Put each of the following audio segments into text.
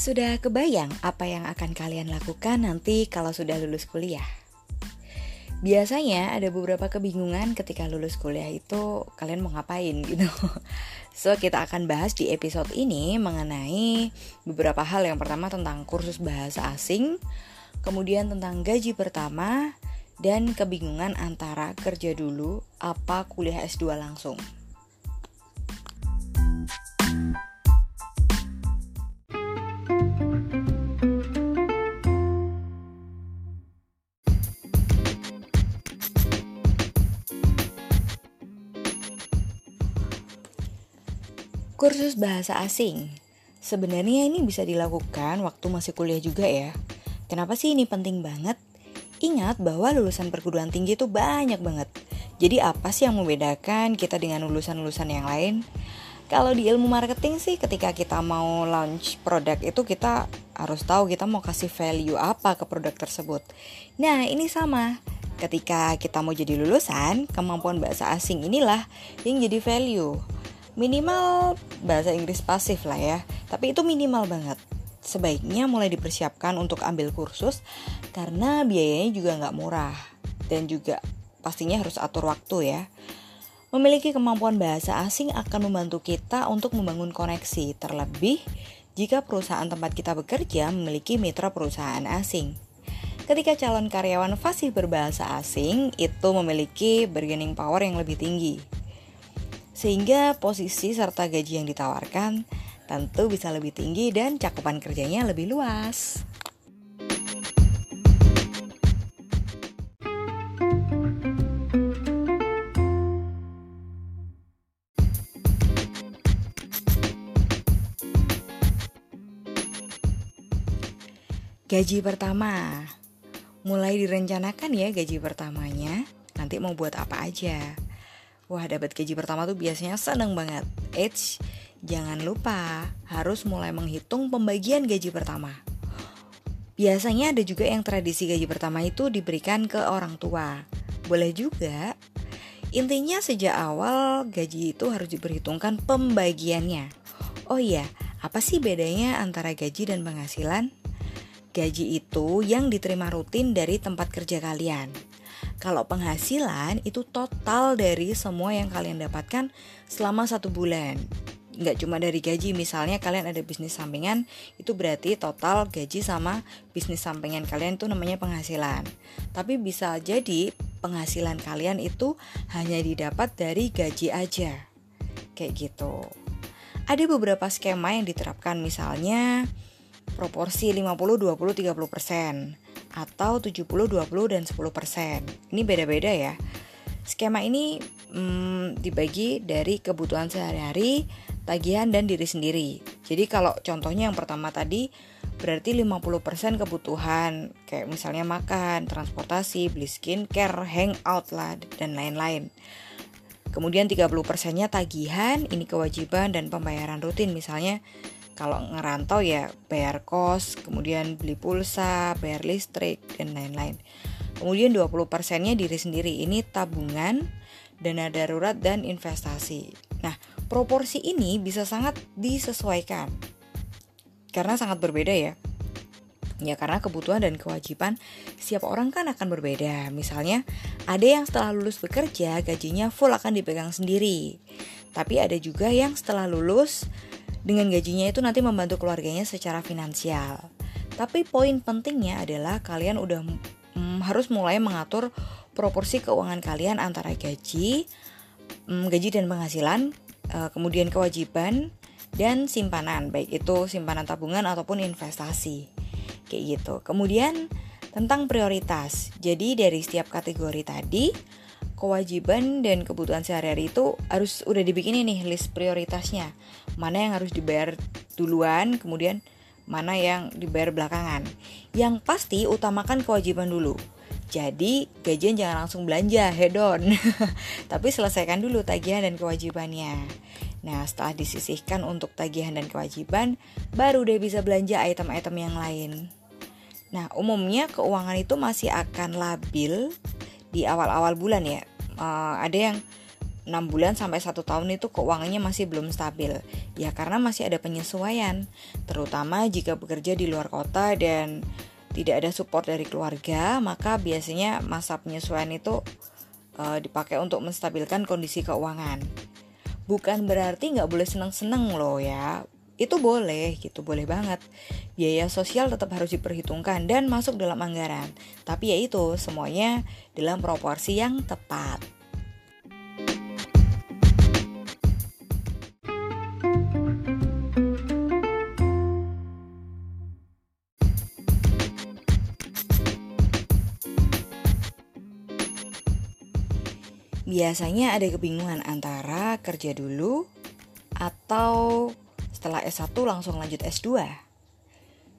Sudah kebayang apa yang akan kalian lakukan nanti kalau sudah lulus kuliah? Biasanya ada beberapa kebingungan ketika lulus kuliah itu kalian mau ngapain gitu. So kita akan bahas di episode ini mengenai beberapa hal yang pertama tentang kursus bahasa asing, kemudian tentang gaji pertama, dan kebingungan antara kerja dulu apa kuliah S2 langsung. Kursus bahasa asing. Sebenarnya ini bisa dilakukan waktu masih kuliah juga ya. Kenapa sih ini penting banget? Ingat bahwa lulusan perguruan tinggi itu banyak banget. Jadi apa sih yang membedakan kita dengan lulusan-lulusan yang lain? Kalau di ilmu marketing sih ketika kita mau launch produk itu kita harus tahu kita mau kasih value apa ke produk tersebut. Nah, ini sama. Ketika kita mau jadi lulusan, kemampuan bahasa asing inilah yang jadi value minimal bahasa Inggris pasif lah ya. Tapi itu minimal banget. Sebaiknya mulai dipersiapkan untuk ambil kursus karena biayanya juga nggak murah dan juga pastinya harus atur waktu ya. Memiliki kemampuan bahasa asing akan membantu kita untuk membangun koneksi, terlebih jika perusahaan tempat kita bekerja memiliki mitra perusahaan asing. Ketika calon karyawan fasih berbahasa asing, itu memiliki bargaining power yang lebih tinggi sehingga posisi serta gaji yang ditawarkan tentu bisa lebih tinggi dan cakupan kerjanya lebih luas. Gaji pertama. Mulai direncanakan ya gaji pertamanya. Nanti mau buat apa aja Wah dapat gaji pertama tuh biasanya seneng banget. Eits, jangan lupa harus mulai menghitung pembagian gaji pertama. Biasanya ada juga yang tradisi gaji pertama itu diberikan ke orang tua. Boleh juga. Intinya sejak awal gaji itu harus diperhitungkan pembagiannya. Oh iya, apa sih bedanya antara gaji dan penghasilan? Gaji itu yang diterima rutin dari tempat kerja kalian kalau penghasilan itu total dari semua yang kalian dapatkan selama satu bulan. Nggak cuma dari gaji, misalnya kalian ada bisnis sampingan, itu berarti total gaji sama bisnis sampingan kalian itu namanya penghasilan. Tapi bisa jadi penghasilan kalian itu hanya didapat dari gaji aja. Kayak gitu. Ada beberapa skema yang diterapkan misalnya proporsi 50 20 30% atau 70, 20, dan 10%. Ini beda-beda ya. Skema ini hmm, dibagi dari kebutuhan sehari-hari, tagihan, dan diri sendiri. Jadi kalau contohnya yang pertama tadi berarti 50% kebutuhan kayak misalnya makan, transportasi, beli skincare, hangout lah, dan lain-lain. Kemudian 30 persennya tagihan, ini kewajiban dan pembayaran rutin misalnya kalau ngerantau ya bayar kos, kemudian beli pulsa, bayar listrik, dan lain-lain. Kemudian 20 persennya diri sendiri, ini tabungan, dana darurat, dan investasi. Nah, proporsi ini bisa sangat disesuaikan. Karena sangat berbeda ya. Ya karena kebutuhan dan kewajiban setiap orang kan akan berbeda. Misalnya, ada yang setelah lulus bekerja gajinya full akan dipegang sendiri. Tapi ada juga yang setelah lulus dengan gajinya itu nanti membantu keluarganya secara finansial. Tapi poin pentingnya adalah kalian udah mm, harus mulai mengatur proporsi keuangan kalian antara gaji, mm, gaji dan penghasilan, uh, kemudian kewajiban dan simpanan, baik itu simpanan tabungan ataupun investasi. Kayak gitu. Kemudian tentang prioritas. Jadi dari setiap kategori tadi kewajiban dan kebutuhan sehari-hari itu harus udah dibikin nih list prioritasnya. Mana yang harus dibayar duluan, kemudian mana yang dibayar belakangan. Yang pasti utamakan kewajiban dulu. Jadi gajian jangan langsung belanja hedon, tapi selesaikan dulu tagihan dan kewajibannya. Nah setelah disisihkan untuk tagihan dan kewajiban, baru deh bisa belanja item-item yang lain. Nah umumnya keuangan itu masih akan labil di awal-awal bulan ya uh, ada yang 6 bulan sampai satu tahun itu keuangannya masih belum stabil. Ya karena masih ada penyesuaian terutama jika bekerja di luar kota dan tidak ada support dari keluarga maka biasanya masa penyesuaian itu uh, dipakai untuk menstabilkan kondisi keuangan. Bukan berarti nggak boleh seneng-seneng loh ya itu boleh gitu boleh banget. Biaya sosial tetap harus diperhitungkan dan masuk dalam anggaran. Tapi ya itu semuanya dalam proporsi yang tepat. Biasanya ada kebingungan antara kerja dulu atau setelah S1 langsung lanjut S2.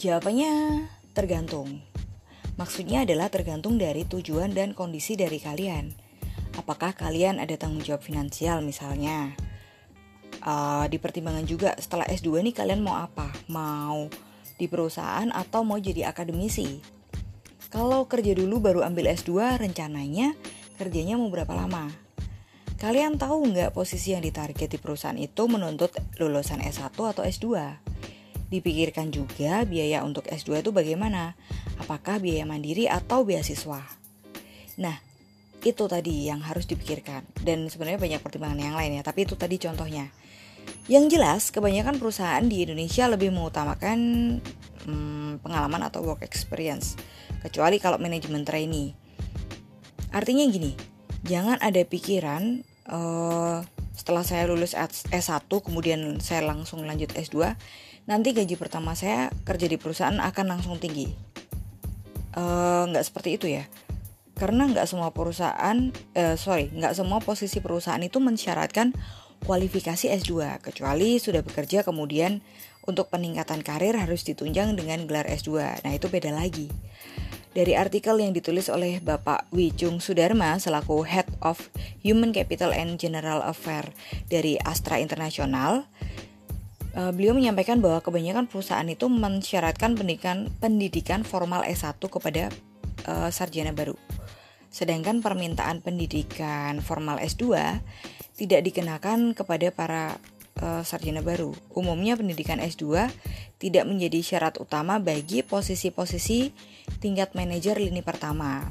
Jawabannya tergantung. Maksudnya adalah tergantung dari tujuan dan kondisi dari kalian. Apakah kalian ada tanggung jawab finansial misalnya? Uh, di pertimbangan juga setelah S2 nih kalian mau apa? Mau di perusahaan atau mau jadi akademisi? Kalau kerja dulu baru ambil S2 rencananya kerjanya mau berapa lama. Kalian tahu nggak posisi yang ditarget di perusahaan itu menuntut lulusan S1 atau S2? Dipikirkan juga biaya untuk S2 itu bagaimana? Apakah biaya mandiri atau beasiswa? Nah, itu tadi yang harus dipikirkan. Dan sebenarnya banyak pertimbangan yang lain ya, tapi itu tadi contohnya. Yang jelas, kebanyakan perusahaan di Indonesia lebih mengutamakan hmm, pengalaman atau work experience, kecuali kalau manajemen trainee. Artinya gini, jangan ada pikiran uh, setelah saya lulus S1 kemudian saya langsung lanjut S2, nanti gaji pertama saya kerja di perusahaan akan langsung tinggi. Uh, nggak seperti itu ya. Karena nggak semua perusahaan, uh, sorry, nggak semua posisi perusahaan itu mensyaratkan kualifikasi S2, kecuali sudah bekerja kemudian untuk peningkatan karir harus ditunjang dengan gelar S2. Nah, itu beda lagi. Dari artikel yang ditulis oleh Bapak Wijung Sudarma selaku Head of Human Capital and General Affair dari Astra International, eh, beliau menyampaikan bahwa kebanyakan perusahaan itu mensyaratkan pendidikan pendidikan formal S1 kepada uh, sarjana baru. Sedangkan permintaan pendidikan formal S2 tidak dikenakan kepada para uh, sarjana baru. Umumnya pendidikan S2 tidak menjadi syarat utama bagi posisi-posisi tingkat manajer lini pertama.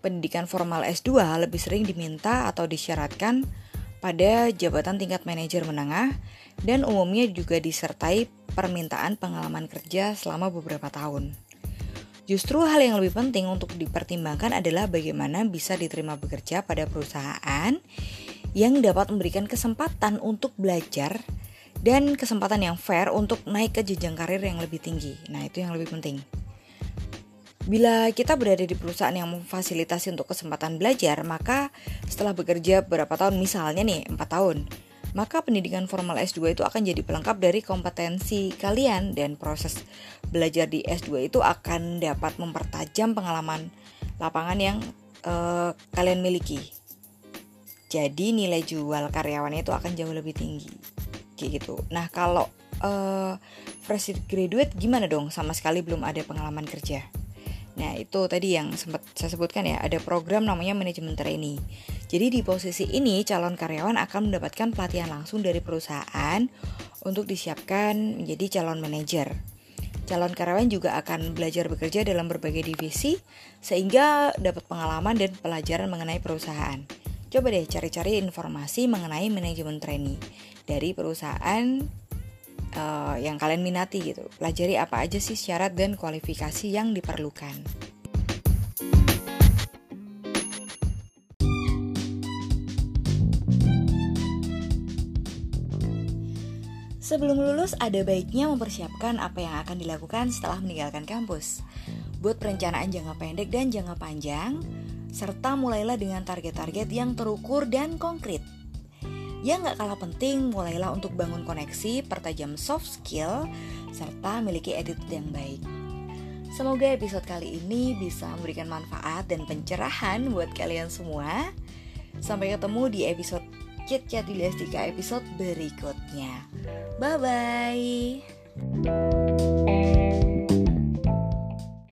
Pendidikan formal S2 lebih sering diminta atau disyaratkan pada jabatan tingkat manajer menengah dan umumnya juga disertai permintaan pengalaman kerja selama beberapa tahun. Justru hal yang lebih penting untuk dipertimbangkan adalah bagaimana bisa diterima bekerja pada perusahaan yang dapat memberikan kesempatan untuk belajar dan kesempatan yang fair untuk naik ke jenjang karir yang lebih tinggi. Nah, itu yang lebih penting. Bila kita berada di perusahaan yang memfasilitasi untuk kesempatan belajar, maka setelah bekerja beberapa tahun, misalnya nih 4 tahun, maka pendidikan formal S2 itu akan jadi pelengkap dari kompetensi kalian dan proses belajar di S2 itu akan dapat mempertajam pengalaman lapangan yang uh, kalian miliki. Jadi nilai jual karyawannya itu akan jauh lebih tinggi. Kayak gitu. Nah, kalau uh, fresh graduate gimana dong? Sama sekali belum ada pengalaman kerja. Nah, itu tadi yang sempat saya sebutkan ya, ada program namanya manajemen trainee. Jadi di posisi ini calon karyawan akan mendapatkan pelatihan langsung dari perusahaan untuk disiapkan menjadi calon manajer. Calon karyawan juga akan belajar bekerja dalam berbagai divisi sehingga dapat pengalaman dan pelajaran mengenai perusahaan. Coba deh cari-cari informasi mengenai manajemen trainee dari perusahaan uh, yang kalian minati gitu. Pelajari apa aja sih syarat dan kualifikasi yang diperlukan. Sebelum lulus, ada baiknya mempersiapkan apa yang akan dilakukan setelah meninggalkan kampus. Buat perencanaan jangka pendek dan jangka panjang, serta mulailah dengan target-target yang terukur dan konkret. Yang gak kalah penting, mulailah untuk bangun koneksi, pertajam soft skill, serta miliki attitude yang baik. Semoga episode kali ini bisa memberikan manfaat dan pencerahan buat kalian semua. Sampai ketemu di episode Chat Chat Dilastika episode berikutnya. Bye-bye.